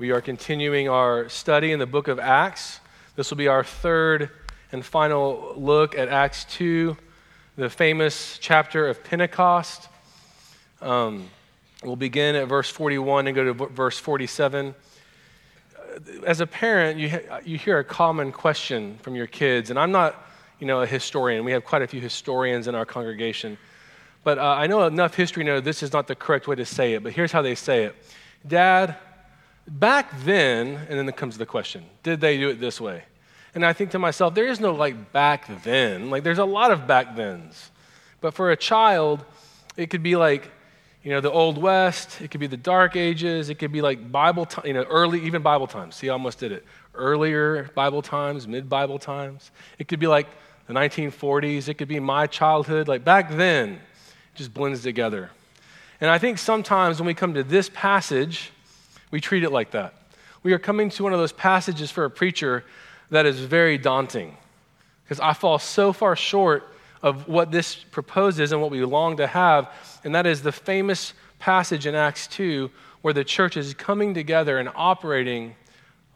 We are continuing our study in the book of Acts. This will be our third and final look at Acts 2, the famous chapter of Pentecost. Um, we'll begin at verse 41 and go to verse 47. As a parent, you, you hear a common question from your kids, and I'm not you know, a historian. We have quite a few historians in our congregation. But uh, I know enough history to know this is not the correct way to say it, but here's how they say it Dad, back then, and then it comes the question did they do it this way? And I think to myself, there is no like back then. Like, there's a lot of back thens. But for a child, it could be like, you know, the Old West, it could be the Dark Ages, it could be like Bible time, you know, early, even Bible times. See, I almost did it. Earlier Bible times, mid Bible times. It could be like the 1940s, it could be my childhood. Like back then, it just blends together. And I think sometimes when we come to this passage, we treat it like that. We are coming to one of those passages for a preacher that is very daunting because I fall so far short of what this proposes and what we long to have, and that is the famous passage in Acts 2 where the church is coming together and operating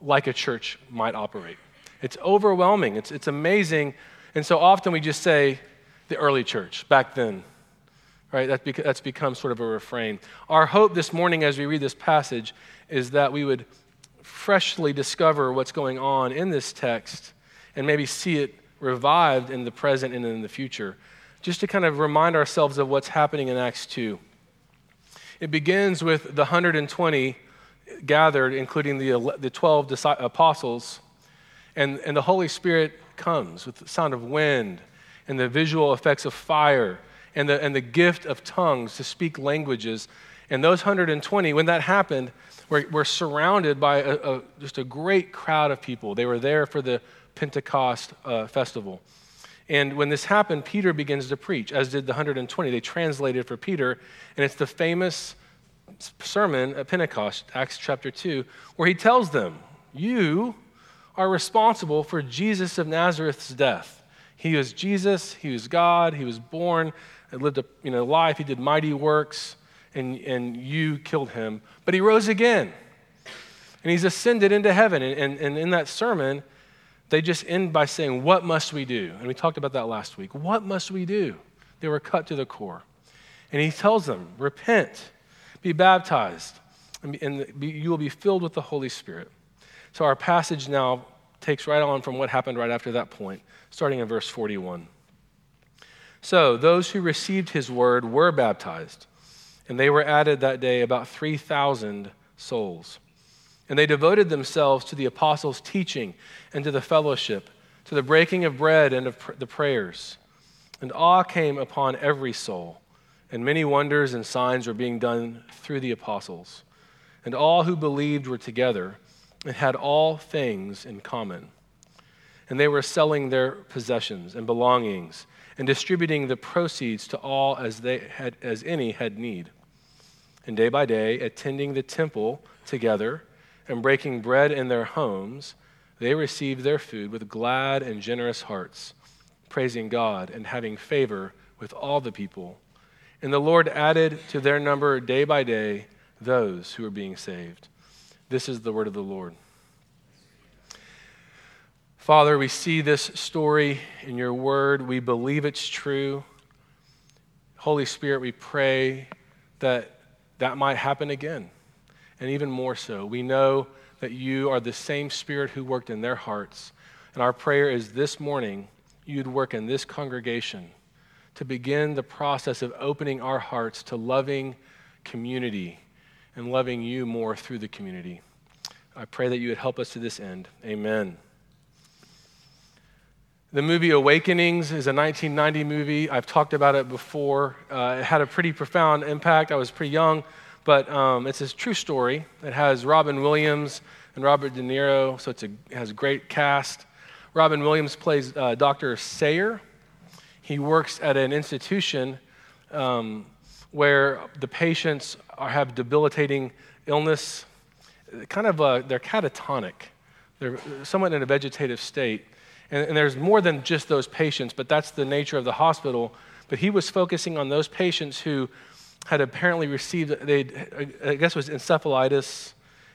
like a church might operate. It's overwhelming, it's, it's amazing. And so often we just say, the early church back then, right? Beca- that's become sort of a refrain. Our hope this morning as we read this passage is that we would freshly discover what's going on in this text and maybe see it revived in the present and in the future, just to kind of remind ourselves of what's happening in Acts 2. It begins with the 120 gathered, including the, the 12 apostles, and, and the Holy Spirit comes with the sound of wind and the visual effects of fire and the, and the gift of tongues to speak languages. And those 120, when that happened, were, were surrounded by a, a, just a great crowd of people. They were there for the Pentecost uh, festival. And when this happened, Peter begins to preach, as did the 120. They translated for Peter, and it's the famous sermon at Pentecost, Acts chapter 2, where he tells them, You are responsible for Jesus of Nazareth's death. He was Jesus, he was God, he was born, and lived a you know, life, he did mighty works, and, and you killed him. But he rose again, and he's ascended into heaven. And, and, and in that sermon, they just end by saying, What must we do? And we talked about that last week. What must we do? They were cut to the core. And he tells them, Repent, be baptized, and, and be, you will be filled with the Holy Spirit. So our passage now takes right on from what happened right after that point, starting in verse 41. So those who received his word were baptized, and they were added that day about 3,000 souls. And they devoted themselves to the apostles' teaching and to the fellowship, to the breaking of bread and of pr- the prayers. And awe came upon every soul, and many wonders and signs were being done through the apostles. And all who believed were together and had all things in common. And they were selling their possessions and belongings and distributing the proceeds to all as, they had, as any had need. And day by day, attending the temple together and breaking bread in their homes, they received their food with glad and generous hearts, praising God and having favor with all the people. And the Lord added to their number day by day those who were being saved. This is the word of the Lord. Father, we see this story in your word. We believe it's true. Holy Spirit, we pray that that might happen again and even more so. We know that you are the same Spirit who worked in their hearts. And our prayer is this morning, you'd work in this congregation to begin the process of opening our hearts to loving community and loving you more through the community. I pray that you would help us to this end. Amen. The movie Awakenings is a 1990 movie. I've talked about it before. Uh, it had a pretty profound impact. I was pretty young but um, it's a true story. It has Robin Williams and Robert De Niro, so a, it has a great cast. Robin Williams plays uh, Dr. Sayer. He works at an institution um, where the patients are, have debilitating illness. Kind of, uh, they're catatonic. They're somewhat in a vegetative state. And, and there's more than just those patients, but that's the nature of the hospital. But he was focusing on those patients who had apparently received, they I guess it was encephalitis,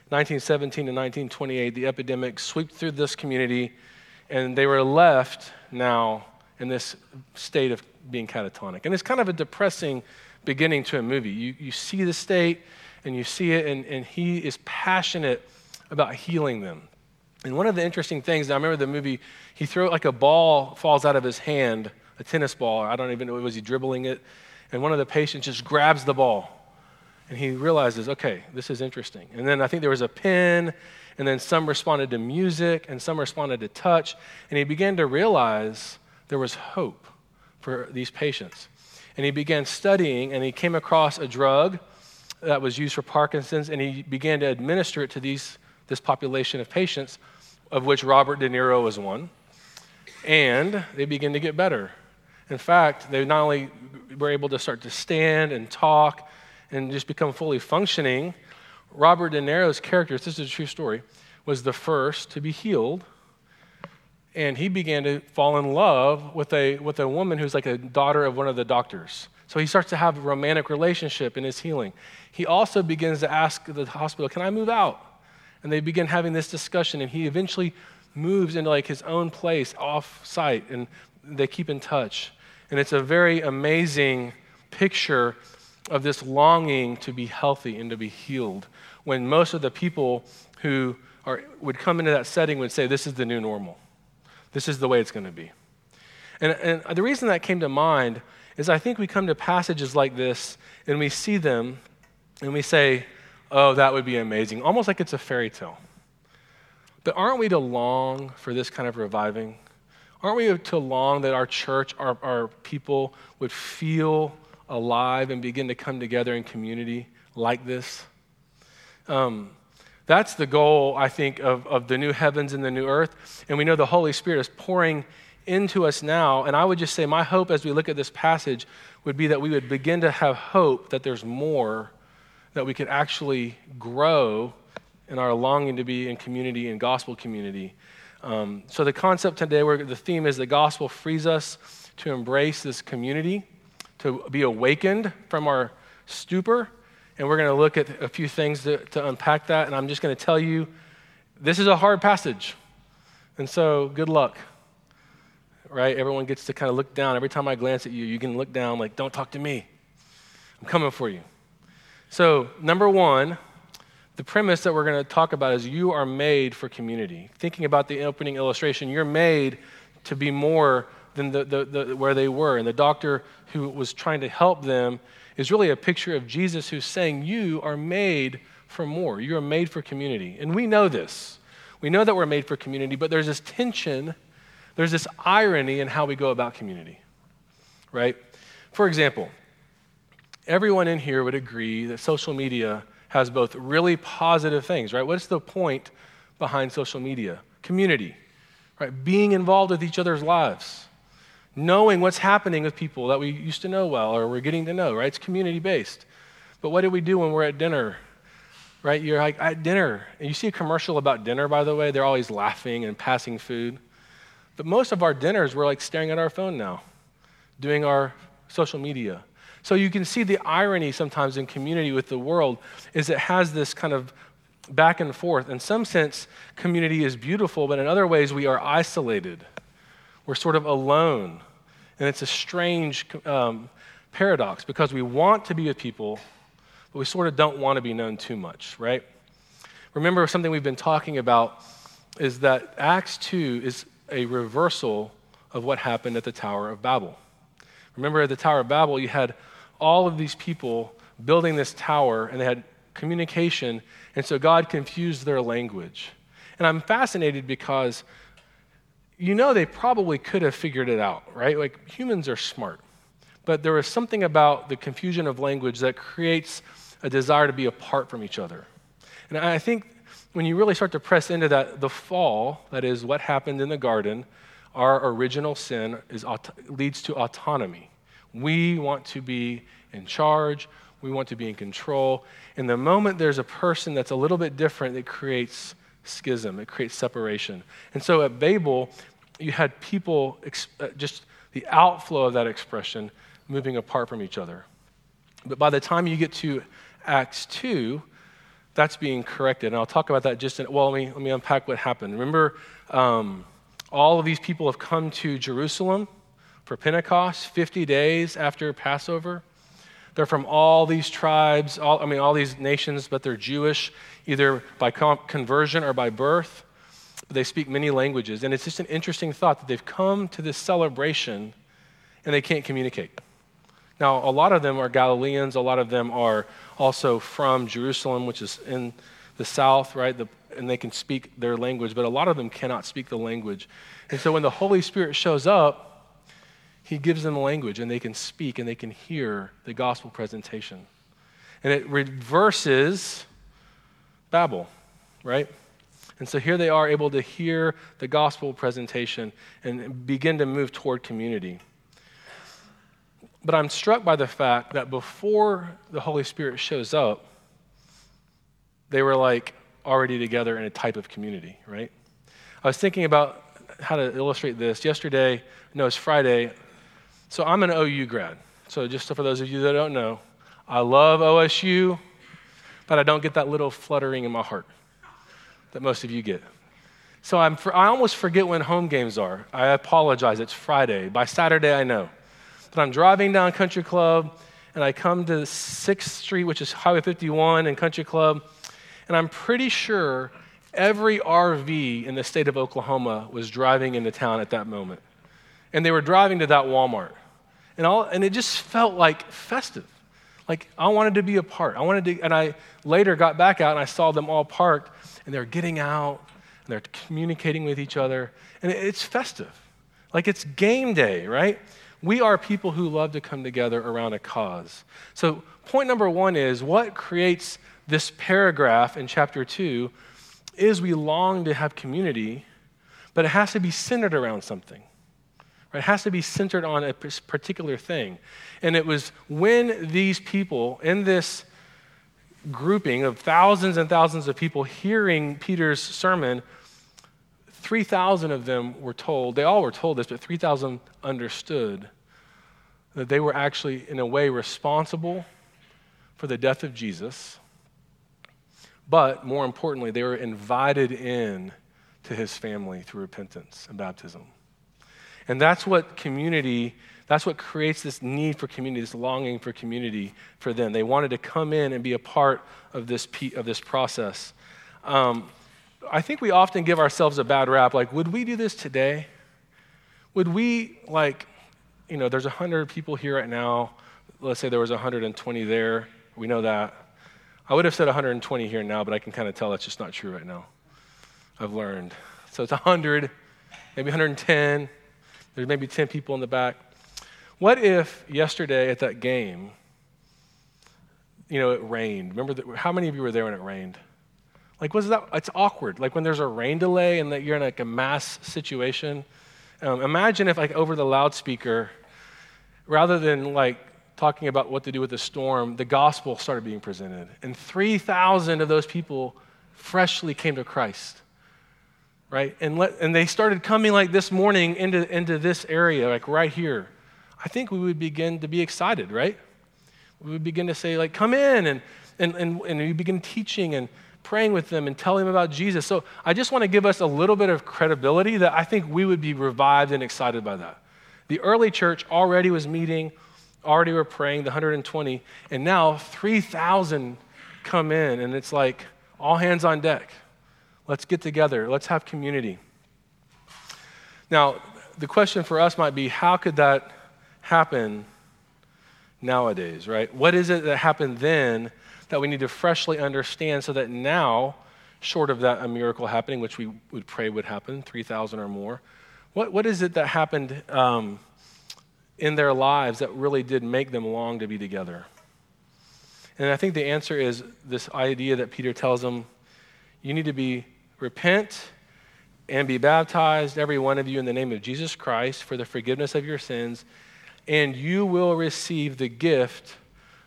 1917 to 1928, the epidemic swept through this community, and they were left now in this state of being catatonic. And it's kind of a depressing beginning to a movie. You, you see the state, and you see it, and, and he is passionate about healing them. And one of the interesting things, I remember the movie, he threw like a ball falls out of his hand, a tennis ball. I don't even know, was he dribbling it? And one of the patients just grabs the ball. And he realizes, okay, this is interesting. And then I think there was a pen, and then some responded to music, and some responded to touch. And he began to realize there was hope for these patients. And he began studying, and he came across a drug that was used for Parkinson's, and he began to administer it to these, this population of patients, of which Robert De Niro was one. And they begin to get better. In fact, they not only were able to start to stand and talk and just become fully functioning, Robert De Niro's character, this is a true story, was the first to be healed. And he began to fall in love with a, with a woman who's like a daughter of one of the doctors. So he starts to have a romantic relationship in his healing. He also begins to ask the hospital, Can I move out? And they begin having this discussion, and he eventually moves into like his own place off site, and they keep in touch. And it's a very amazing picture of this longing to be healthy and to be healed when most of the people who are, would come into that setting would say, This is the new normal. This is the way it's going to be. And, and the reason that came to mind is I think we come to passages like this and we see them and we say, Oh, that would be amazing, almost like it's a fairy tale. But aren't we to long for this kind of reviving? Aren't we to long that our church, our, our people would feel alive and begin to come together in community like this? Um, that's the goal, I think, of, of the new heavens and the new earth. And we know the Holy Spirit is pouring into us now. And I would just say, my hope as we look at this passage would be that we would begin to have hope that there's more, that we could actually grow in our longing to be in community and gospel community. Um, so the concept today, where the theme is the gospel frees us to embrace this community to be awakened from our stupor. And we're going to look at a few things to, to unpack that. And I'm just going to tell you this is a hard passage. And so, good luck. Right? Everyone gets to kind of look down. Every time I glance at you, you can look down, like, don't talk to me. I'm coming for you. So, number one, the premise that we're going to talk about is you are made for community. Thinking about the opening illustration, you're made to be more than the, the, the, where they were. And the doctor who was trying to help them is really a picture of Jesus who's saying, You are made for more. You are made for community. And we know this. We know that we're made for community, but there's this tension, there's this irony in how we go about community, right? For example, everyone in here would agree that social media has both really positive things, right? What's the point behind social media? Community, right? Being involved with each other's lives knowing what's happening with people that we used to know well or we're getting to know, right? It's community based. But what do we do when we're at dinner? Right? You're like at dinner, and you see a commercial about dinner, by the way, they're always laughing and passing food. But most of our dinners, we're like staring at our phone now, doing our social media. So you can see the irony sometimes in community with the world is it has this kind of back and forth. In some sense, community is beautiful, but in other ways, we are isolated. We're sort of alone. And it's a strange um, paradox because we want to be with people, but we sort of don't want to be known too much, right? Remember, something we've been talking about is that Acts 2 is a reversal of what happened at the Tower of Babel. Remember, at the Tower of Babel, you had all of these people building this tower, and they had communication, and so God confused their language. And I'm fascinated because you know they probably could have figured it out, right? Like humans are smart. But there is something about the confusion of language that creates a desire to be apart from each other. And I think when you really start to press into that, the fall, that is what happened in the garden, our original sin is, leads to autonomy. We want to be in charge, we want to be in control. And the moment there's a person that's a little bit different, it creates schism, it creates separation. And so at Babel, you had people, uh, just the outflow of that expression, moving apart from each other. But by the time you get to Acts 2, that's being corrected. And I'll talk about that just in, well, let me, let me unpack what happened. Remember, um, all of these people have come to Jerusalem for Pentecost, 50 days after Passover. They're from all these tribes, all, I mean, all these nations, but they're Jewish, either by conversion or by birth. They speak many languages. And it's just an interesting thought that they've come to this celebration and they can't communicate. Now, a lot of them are Galileans, a lot of them are also from Jerusalem, which is in the south, right? The, and they can speak their language, but a lot of them cannot speak the language. And so when the Holy Spirit shows up, he gives them language and they can speak and they can hear the gospel presentation. And it reverses Babel, right? And so here they are able to hear the gospel presentation and begin to move toward community. But I'm struck by the fact that before the Holy Spirit shows up, they were like already together in a type of community, right? I was thinking about how to illustrate this. Yesterday, no, it's Friday. So I'm an OU grad. So just for those of you that don't know, I love OSU, but I don't get that little fluttering in my heart that most of you get. So I'm for, I almost forget when home games are. I apologize. It's Friday. By Saturday, I know. But I'm driving down Country Club, and I come to 6th Street, which is Highway 51 and Country Club, and I'm pretty sure every RV in the state of Oklahoma was driving into town at that moment. And they were driving to that Walmart. And, all, and it just felt like festive. Like I wanted to be a part. I wanted to, and I later got back out and I saw them all parked and they're getting out and they're communicating with each other. And it's festive. Like it's game day, right? We are people who love to come together around a cause. So, point number one is what creates this paragraph in chapter two is we long to have community, but it has to be centered around something. Right? It has to be centered on a particular thing. And it was when these people in this grouping of thousands and thousands of people hearing Peter's sermon, 3,000 of them were told, they all were told this, but 3,000 understood that they were actually, in a way, responsible for the death of Jesus. But more importantly, they were invited in to his family through repentance and baptism. And that's what community, that's what creates this need for community, this longing for community for them. They wanted to come in and be a part of this, of this process. Um, I think we often give ourselves a bad rap. Like, would we do this today? Would we, like, you know, there's 100 people here right now. Let's say there was 120 there. We know that. I would have said 120 here now, but I can kind of tell that's just not true right now. I've learned. So it's 100, maybe 110. There's maybe 10 people in the back. What if yesterday at that game, you know, it rained? Remember, the, how many of you were there when it rained? Like, was that? It's awkward. Like when there's a rain delay and that you're in like a mass situation. Um, imagine if, like, over the loudspeaker, rather than like talking about what to do with the storm, the gospel started being presented, and 3,000 of those people freshly came to Christ right? And, let, and they started coming like this morning into, into this area, like right here. I think we would begin to be excited, right? We would begin to say, like, come in, and, and, and, and we begin teaching and praying with them and telling them about Jesus. So I just want to give us a little bit of credibility that I think we would be revived and excited by that. The early church already was meeting, already were praying, the 120, and now 3,000 come in, and it's like all hands on deck. Let's get together. Let's have community. Now, the question for us might be how could that happen nowadays, right? What is it that happened then that we need to freshly understand so that now, short of that a miracle happening, which we would pray would happen, 3,000 or more, what, what is it that happened um, in their lives that really did make them long to be together? And I think the answer is this idea that Peter tells them you need to be Repent and be baptized, every one of you, in the name of Jesus Christ for the forgiveness of your sins, and you will receive the gift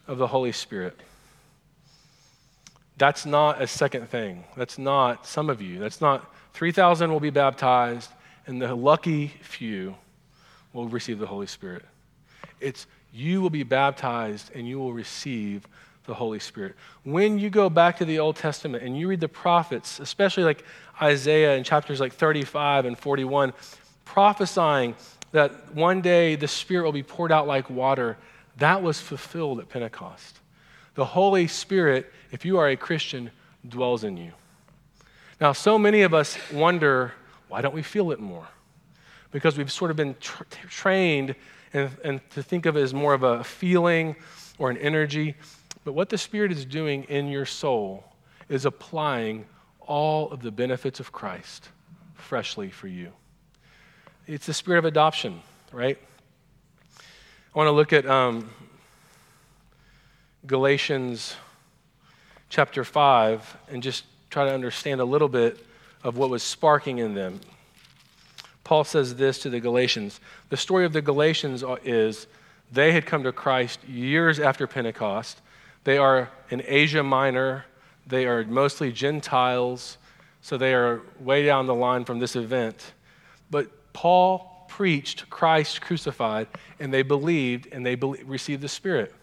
of the Holy Spirit. That's not a second thing. That's not some of you. That's not 3,000 will be baptized, and the lucky few will receive the Holy Spirit. It's you will be baptized and you will receive the Holy Spirit. When you go back to the Old Testament and you read the prophets, especially like Isaiah in chapters like 35 and 41, prophesying that one day the Spirit will be poured out like water, that was fulfilled at Pentecost. The Holy Spirit, if you are a Christian, dwells in you. Now, so many of us wonder why don't we feel it more? Because we've sort of been tra- trained and, and to think of it as more of a feeling or an energy. But what the Spirit is doing in your soul is applying all of the benefits of Christ freshly for you. It's the spirit of adoption, right? I want to look at um, Galatians chapter 5 and just try to understand a little bit of what was sparking in them. Paul says this to the Galatians. The story of the Galatians is they had come to Christ years after Pentecost. They are in Asia Minor, they are mostly Gentiles, so they are way down the line from this event. But Paul preached Christ crucified, and they believed and they received the Spirit.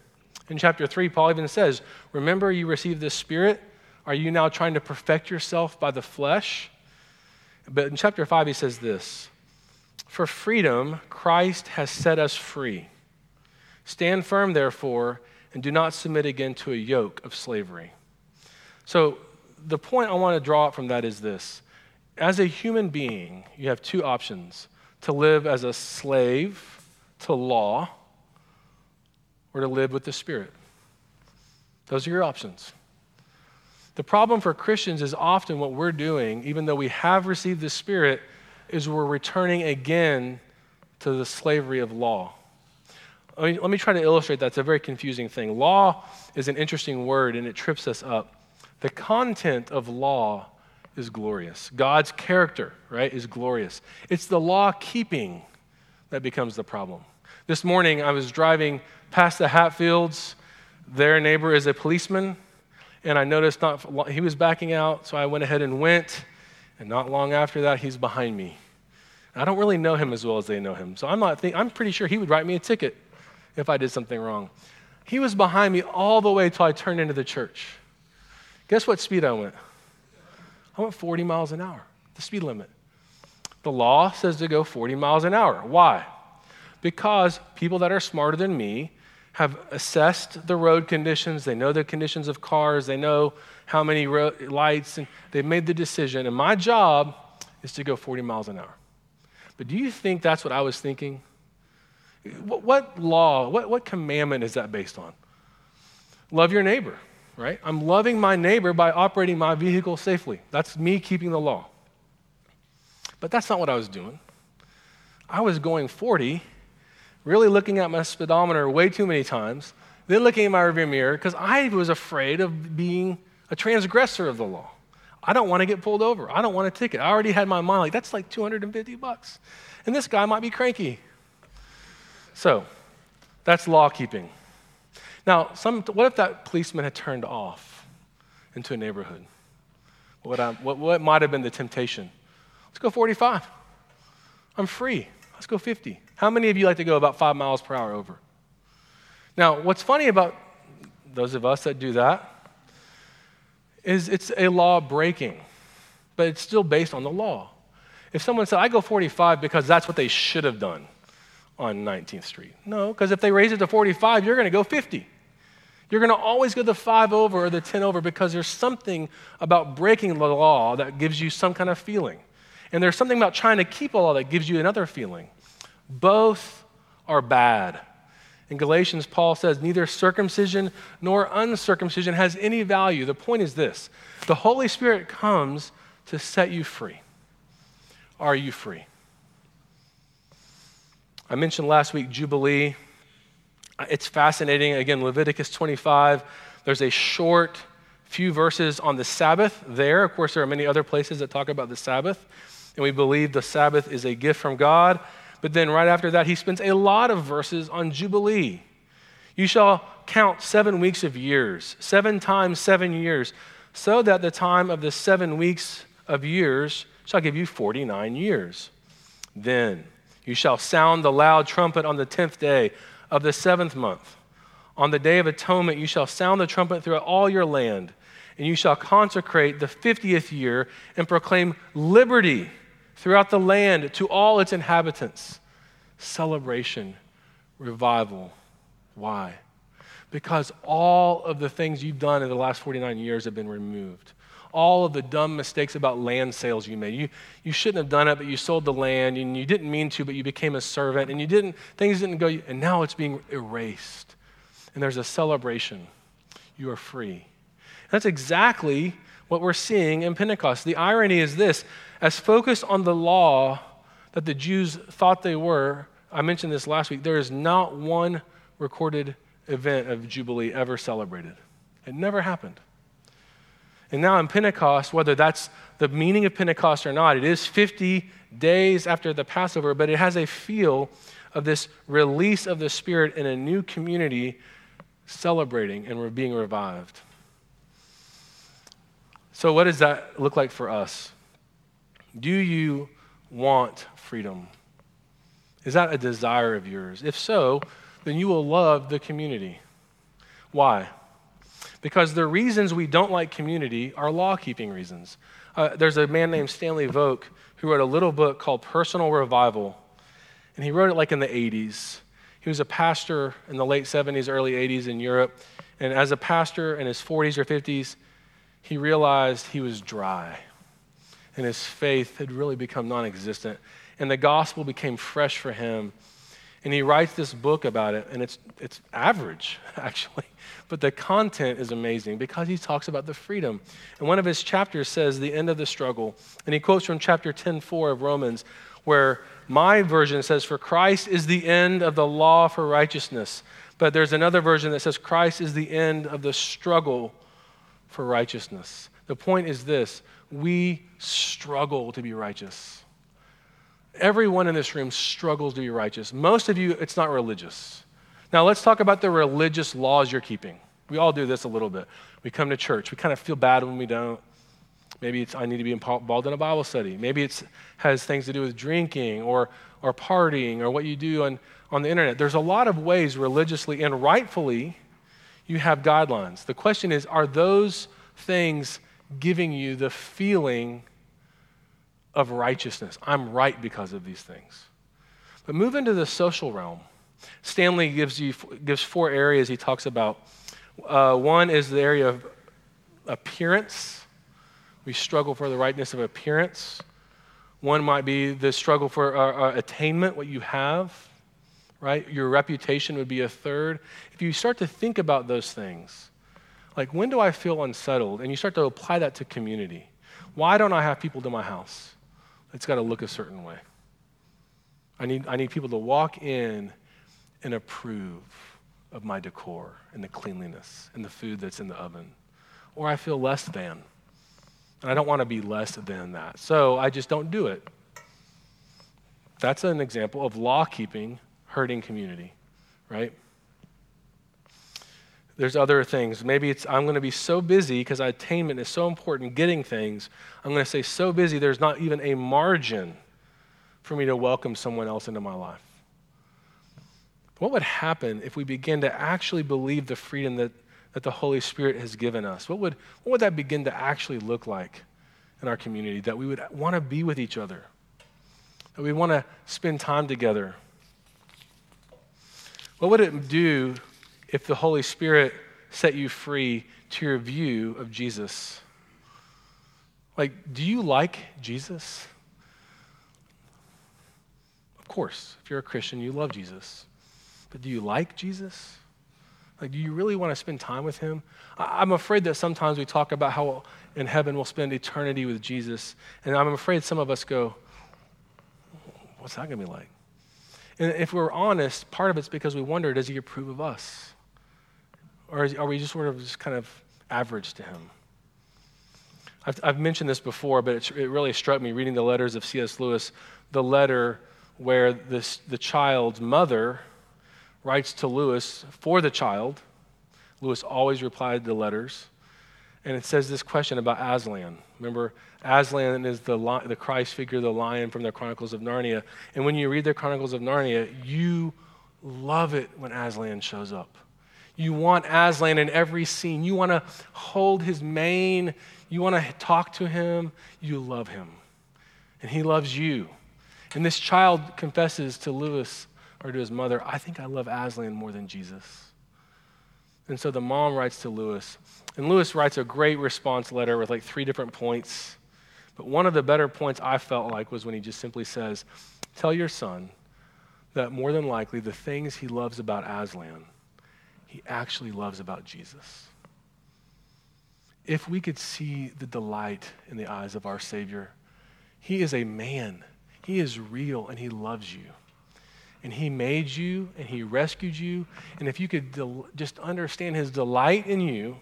In chapter 3, Paul even says, Remember, you received the Spirit. Are you now trying to perfect yourself by the flesh? But in chapter 5, he says this For freedom, Christ has set us free. Stand firm, therefore, and do not submit again to a yoke of slavery. So, the point I want to draw from that is this as a human being, you have two options to live as a slave to law or to live with the Spirit. Those are your options. The problem for Christians is often what we're doing, even though we have received the Spirit, is we're returning again to the slavery of law. I mean, let me try to illustrate that. It's a very confusing thing. Law is an interesting word and it trips us up. The content of law is glorious. God's character, right, is glorious. It's the law keeping that becomes the problem. This morning, I was driving past the Hatfields. Their neighbor is a policeman, and I noticed not he was backing out, so I went ahead and went. And not long after that, he's behind me. I don't really know him as well as they know him, so I'm not. Think, I'm pretty sure he would write me a ticket if I did something wrong. He was behind me all the way till I turned into the church. Guess what speed I went? I went 40 miles an hour, the speed limit. The law says to go 40 miles an hour. Why? Because people that are smarter than me have assessed the road conditions, they know the conditions of cars, they know how many ro- lights, and they've made the decision. And my job is to go 40 miles an hour. But do you think that's what I was thinking? What, what law, what, what commandment is that based on? Love your neighbor right? I'm loving my neighbor by operating my vehicle safely. That's me keeping the law. But that's not what I was doing. I was going 40, really looking at my speedometer way too many times, then looking in my rearview mirror because I was afraid of being a transgressor of the law. I don't want to get pulled over. I don't want a ticket. I already had my mind like that's like 250 bucks. And this guy might be cranky. So, that's law keeping. Now, some, what if that policeman had turned off into a neighborhood? What, I, what, what might have been the temptation? Let's go 45. I'm free. Let's go 50. How many of you like to go about five miles per hour over? Now, what's funny about those of us that do that is it's a law breaking, but it's still based on the law. If someone said, I go 45 because that's what they should have done, on 19th Street. No, because if they raise it to 45, you're going to go 50. You're going to always go the 5 over or the 10 over because there's something about breaking the law that gives you some kind of feeling. And there's something about trying to keep a law that gives you another feeling. Both are bad. In Galatians, Paul says, neither circumcision nor uncircumcision has any value. The point is this the Holy Spirit comes to set you free. Are you free? I mentioned last week Jubilee. It's fascinating. Again, Leviticus 25, there's a short few verses on the Sabbath there. Of course, there are many other places that talk about the Sabbath, and we believe the Sabbath is a gift from God. But then right after that, he spends a lot of verses on Jubilee. You shall count seven weeks of years, seven times seven years, so that the time of the seven weeks of years shall give you 49 years. Then you shall sound the loud trumpet on the tenth day of the seventh month. On the day of atonement, you shall sound the trumpet throughout all your land, and you shall consecrate the 50th year and proclaim liberty throughout the land to all its inhabitants. Celebration, revival. Why? Because all of the things you've done in the last 49 years have been removed all of the dumb mistakes about land sales you made. You, you shouldn't have done it, but you sold the land, and you didn't mean to, but you became a servant, and you didn't, things didn't go, and now it's being erased. And there's a celebration. You are free. And that's exactly what we're seeing in Pentecost. The irony is this as focused on the law that the Jews thought they were, I mentioned this last week, there is not one recorded event of Jubilee ever celebrated. It never happened. And now in Pentecost, whether that's the meaning of Pentecost or not, it is 50 days after the Passover, but it has a feel of this release of the Spirit in a new community celebrating and we're being revived. So, what does that look like for us? Do you want freedom? Is that a desire of yours? If so, then you will love the community. Why? Because the reasons we don't like community are law keeping reasons. Uh, there's a man named Stanley Voke who wrote a little book called Personal Revival, and he wrote it like in the 80s. He was a pastor in the late 70s, early 80s in Europe, and as a pastor in his 40s or 50s, he realized he was dry, and his faith had really become non existent, and the gospel became fresh for him. And he writes this book about it, and it's, it's average, actually. But the content is amazing because he talks about the freedom. And one of his chapters says, The end of the struggle. And he quotes from chapter 10 4 of Romans, where my version says, For Christ is the end of the law for righteousness. But there's another version that says, Christ is the end of the struggle for righteousness. The point is this we struggle to be righteous. Everyone in this room struggles to be righteous. Most of you, it's not religious. Now, let's talk about the religious laws you're keeping. We all do this a little bit. We come to church, we kind of feel bad when we don't. Maybe it's I need to be involved in a Bible study. Maybe it has things to do with drinking or, or partying or what you do on, on the internet. There's a lot of ways religiously and rightfully you have guidelines. The question is are those things giving you the feeling of righteousness. I'm right because of these things. But move into the social realm. Stanley gives you gives four areas he talks about. Uh, one is the area of appearance. We struggle for the rightness of appearance. One might be the struggle for uh, uh, attainment, what you have, right? Your reputation would be a third. If you start to think about those things, like when do I feel unsettled? And you start to apply that to community. Why don't I have people to my house? It's got to look a certain way. I need, I need people to walk in and approve of my decor and the cleanliness and the food that's in the oven. Or I feel less than. And I don't want to be less than that. So I just don't do it. That's an example of law keeping hurting community, right? There's other things. Maybe it's I'm going to be so busy because attainment is so important, getting things. I'm going to say so busy there's not even a margin for me to welcome someone else into my life. What would happen if we begin to actually believe the freedom that, that the Holy Spirit has given us? What would, what would that begin to actually look like in our community? That we would want to be with each other, that we want to spend time together. What would it do if the Holy Spirit set you free to your view of Jesus? Like, do you like Jesus? Of course, if you're a Christian, you love Jesus. But do you like Jesus? Like, do you really want to spend time with him? I'm afraid that sometimes we talk about how in heaven we'll spend eternity with Jesus. And I'm afraid some of us go, what's that going to be like? And if we're honest, part of it's because we wonder, does he approve of us? Or are we just sort of just kind of average to him? I've, I've mentioned this before, but it really struck me reading the letters of C.S. Lewis, the letter where this, the child's mother writes to Lewis for the child. Lewis always replied to the letters. And it says this question about Aslan. Remember, Aslan is the, the Christ figure, the lion from the Chronicles of Narnia. And when you read the Chronicles of Narnia, you love it when Aslan shows up. You want Aslan in every scene. You want to hold his mane. You want to talk to him. You love him. And he loves you. And this child confesses to Lewis or to his mother, I think I love Aslan more than Jesus. And so the mom writes to Lewis. And Lewis writes a great response letter with like three different points. But one of the better points I felt like was when he just simply says, Tell your son that more than likely the things he loves about Aslan, he actually loves about Jesus. If we could see the delight in the eyes of our Savior, he is a man, he is real, and he loves you and He made you and He rescued you, and if you could del- just understand His delight in you,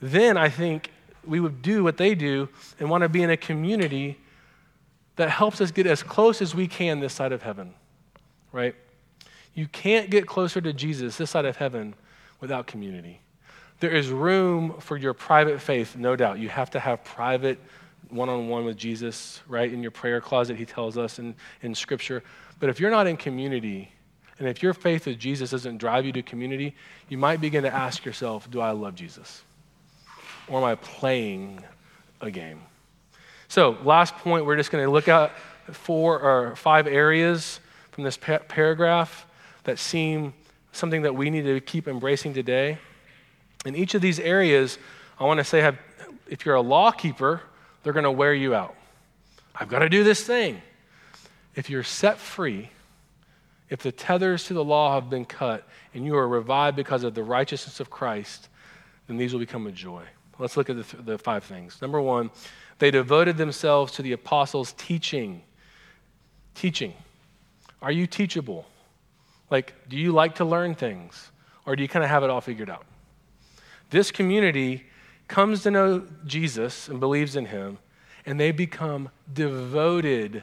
then I think we would do what they do and want to be in a community that helps us get as close as we can this side of heaven, right? You can't get closer to Jesus this side of heaven without community. There is room for your private faith, no doubt. You have to have private one on one with Jesus, right? In your prayer closet, he tells us in, in Scripture. But if you're not in community, and if your faith with Jesus doesn't drive you to community, you might begin to ask yourself, Do I love Jesus? Or am I playing a game? So, last point, we're just going to look at four or five areas from this pa- paragraph that seem something that we need to keep embracing today. In each of these areas, I want to say, have, if you're a law keeper, they're going to wear you out. I've got to do this thing. If you're set free, if the tethers to the law have been cut, and you are revived because of the righteousness of Christ, then these will become a joy. Let's look at the, th- the five things. Number one, they devoted themselves to the apostles' teaching. Teaching. Are you teachable? Like, do you like to learn things? Or do you kind of have it all figured out? This community comes to know Jesus and believes in him, and they become devoted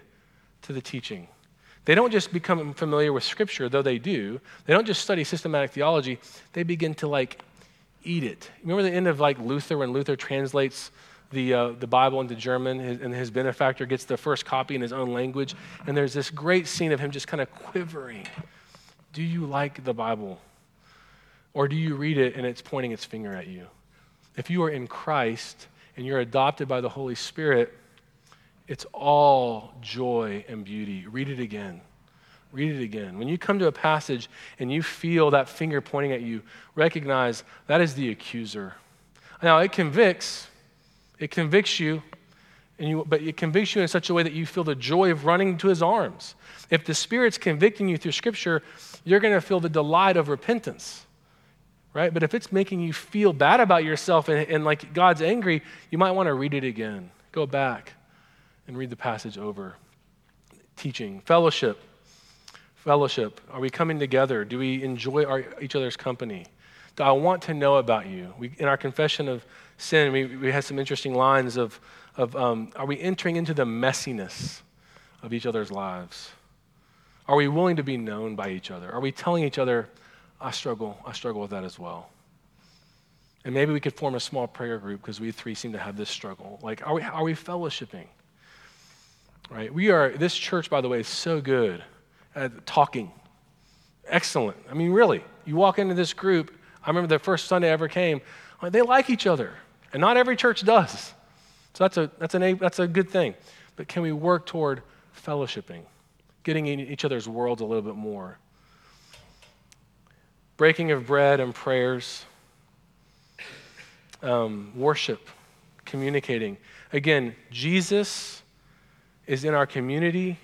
to the teaching. They don't just become familiar with Scripture, though they do. They don't just study systematic theology, they begin to like eat it. Remember the end of like Luther when Luther translates the, uh, the Bible into German his, and his benefactor gets the first copy in his own language? And there's this great scene of him just kind of quivering. Do you like the Bible? Or do you read it and it's pointing its finger at you? If you are in Christ and you're adopted by the Holy Spirit, it's all joy and beauty. Read it again. Read it again. When you come to a passage and you feel that finger pointing at you, recognize that is the accuser. Now, it convicts. It convicts you, and you, but it convicts you in such a way that you feel the joy of running to his arms. If the Spirit's convicting you through Scripture, you're going to feel the delight of repentance, right? But if it's making you feel bad about yourself and, and like God's angry, you might want to read it again. Go back and read the passage over. Teaching, fellowship. Fellowship. Are we coming together? Do we enjoy our, each other's company? Do I want to know about you? We, in our confession of sin, we, we had some interesting lines of, of um, are we entering into the messiness of each other's lives? Are we willing to be known by each other? Are we telling each other, I struggle, I struggle with that as well? And maybe we could form a small prayer group because we three seem to have this struggle. Like, are we, are we fellowshipping? right? We are, this church, by the way, is so good at talking. Excellent. I mean, really, you walk into this group, I remember the first Sunday I ever came, they like each other. And not every church does. So that's a, that's, an, that's a good thing. But can we work toward fellowshipping, getting in each other's worlds a little bit more? Breaking of bread and prayers, um, worship, communicating. Again, Jesus is in our community,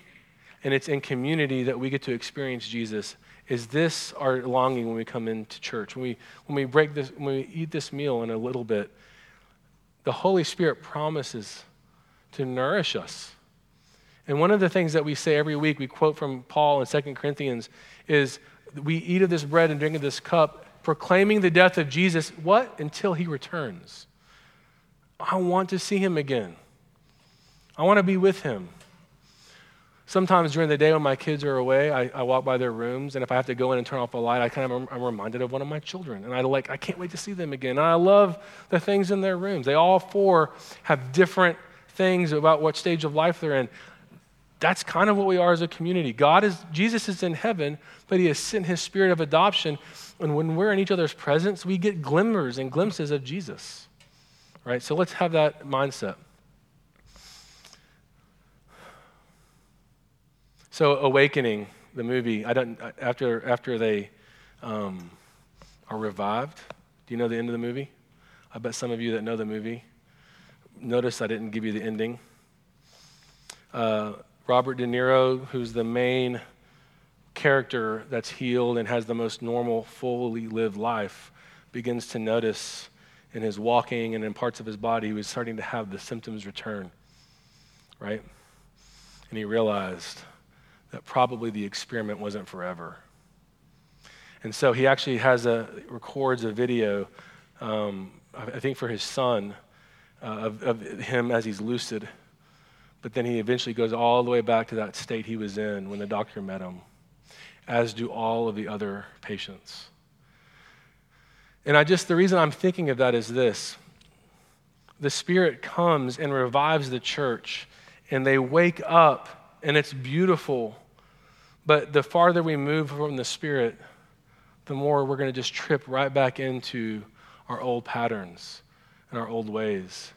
and it's in community that we get to experience Jesus. Is this our longing when we come into church? When we, when we break this, when we eat this meal in a little bit, the Holy Spirit promises to nourish us. And one of the things that we say every week, we quote from Paul in 2 Corinthians, is we eat of this bread and drink of this cup, proclaiming the death of Jesus, what? Until he returns. I want to see him again. I want to be with him. Sometimes during the day when my kids are away, I, I, walk by their rooms, and if I have to go in and turn off a light, I kind of I'm reminded of one of my children, and I like I can't wait to see them again. And I love the things in their rooms. They all four have different things about what stage of life they're in. that's kind of what we are as a community. God is, Jesus is in heaven, but he has sent his spirit of adoption. And when we're in each other's presence, we get glimmers and glimpses of Jesus. Right? So let's have that mindset. So, Awakening, the movie, I don't, after, after they um, are revived, do you know the end of the movie? I bet some of you that know the movie notice I didn't give you the ending. Uh, Robert De Niro, who's the main character that's healed and has the most normal, fully lived life, begins to notice in his walking and in parts of his body, he was starting to have the symptoms return, right? And he realized that probably the experiment wasn't forever. And so he actually has a records a video, um, I think for his son, uh, of, of him as he's lucid. But then he eventually goes all the way back to that state he was in when the doctor met him, as do all of the other patients. And I just, the reason I'm thinking of that is this the Spirit comes and revives the church, and they wake up and it's beautiful. But the farther we move from the Spirit, the more we're going to just trip right back into our old patterns and our old ways.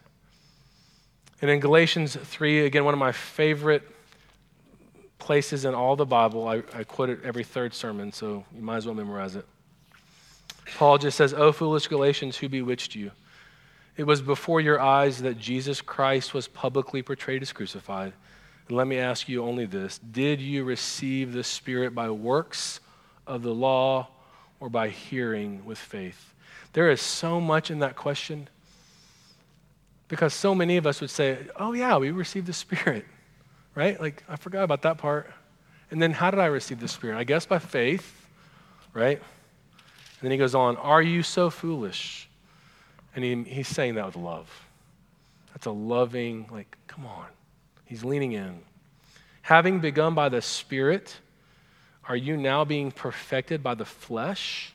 And in Galatians 3, again, one of my favorite places in all the Bible, I, I quote it every third sermon, so you might as well memorize it. Paul just says, O foolish Galatians, who bewitched you? It was before your eyes that Jesus Christ was publicly portrayed as crucified. And let me ask you only this Did you receive the Spirit by works of the law or by hearing with faith? There is so much in that question because so many of us would say, Oh, yeah, we received the Spirit, right? Like, I forgot about that part. And then how did I receive the Spirit? I guess by faith, right? And then he goes on, Are you so foolish? And he, he's saying that with love. That's a loving, like, come on. He's leaning in. Having begun by the Spirit, are you now being perfected by the flesh?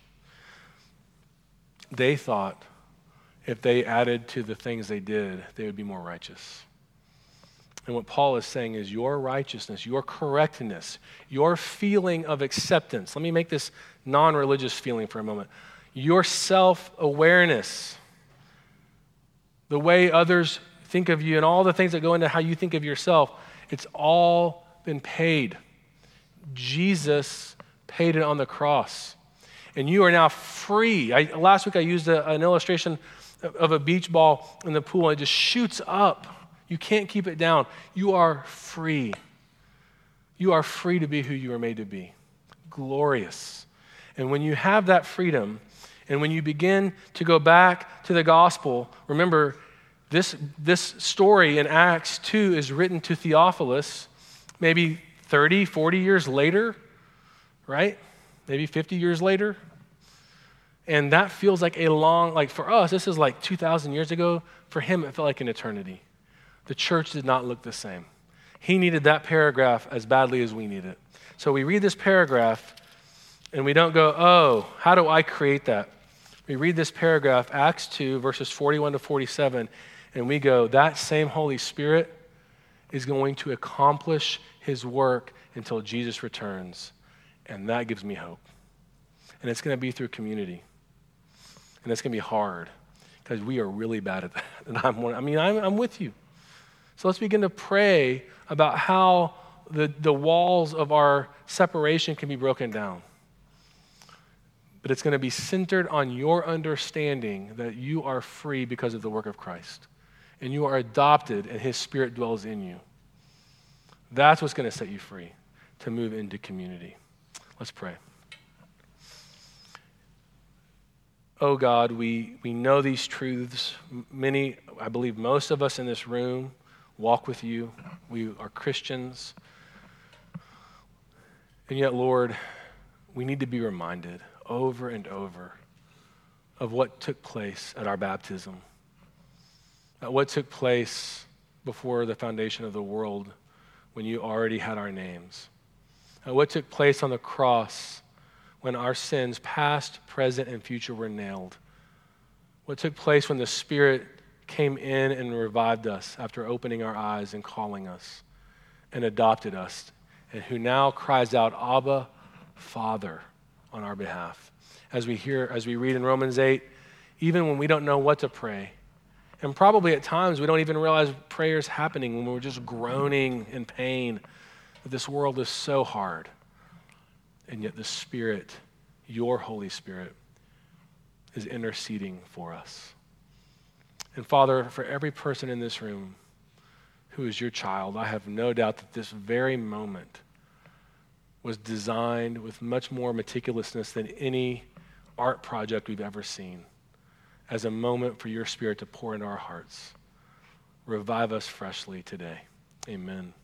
They thought if they added to the things they did, they would be more righteous. And what Paul is saying is your righteousness, your correctness, your feeling of acceptance. Let me make this non religious feeling for a moment. Your self awareness, the way others think of you and all the things that go into how you think of yourself, it's all been paid. Jesus paid it on the cross. And you are now free. I, last week I used a, an illustration of a beach ball in the pool and it just shoots up. You can't keep it down. You are free. You are free to be who you were made to be. Glorious. And when you have that freedom, and when you begin to go back to the gospel, remember, this, this story in Acts 2 is written to Theophilus maybe 30, 40 years later, right? Maybe 50 years later. And that feels like a long, like for us, this is like 2,000 years ago. For him, it felt like an eternity. The church did not look the same. He needed that paragraph as badly as we need it. So we read this paragraph and we don't go, oh, how do I create that? We read this paragraph, Acts 2, verses 41 to 47, and we go, that same Holy Spirit is going to accomplish his work until Jesus returns. And that gives me hope. And it's going to be through community. And it's going to be hard because we are really bad at that. And I'm one, I mean, I'm, I'm with you. So let's begin to pray about how the, the walls of our separation can be broken down. But it's going to be centered on your understanding that you are free because of the work of Christ and you are adopted and his spirit dwells in you. That's what's going to set you free to move into community. Let's pray. Oh God, we, we know these truths. Many, I believe most of us in this room walk with you. We are Christians. And yet, Lord, we need to be reminded over and over of what took place at our baptism uh, what took place before the foundation of the world when you already had our names. Uh, what took place on the cross when our sins, past, present, and future, were nailed. What took place when the Spirit came in and revived us after opening our eyes and calling us. and adopted us, and who now cries out, Abba, Father, on our behalf. As we hear, as we read in Romans 8, even when we don't know what to pray, and probably at times we don't even realize prayers happening when we're just groaning in pain that this world is so hard. And yet the Spirit, your Holy Spirit, is interceding for us. And Father, for every person in this room who is your child, I have no doubt that this very moment was designed with much more meticulousness than any art project we've ever seen as a moment for your spirit to pour into our hearts. Revive us freshly today. Amen.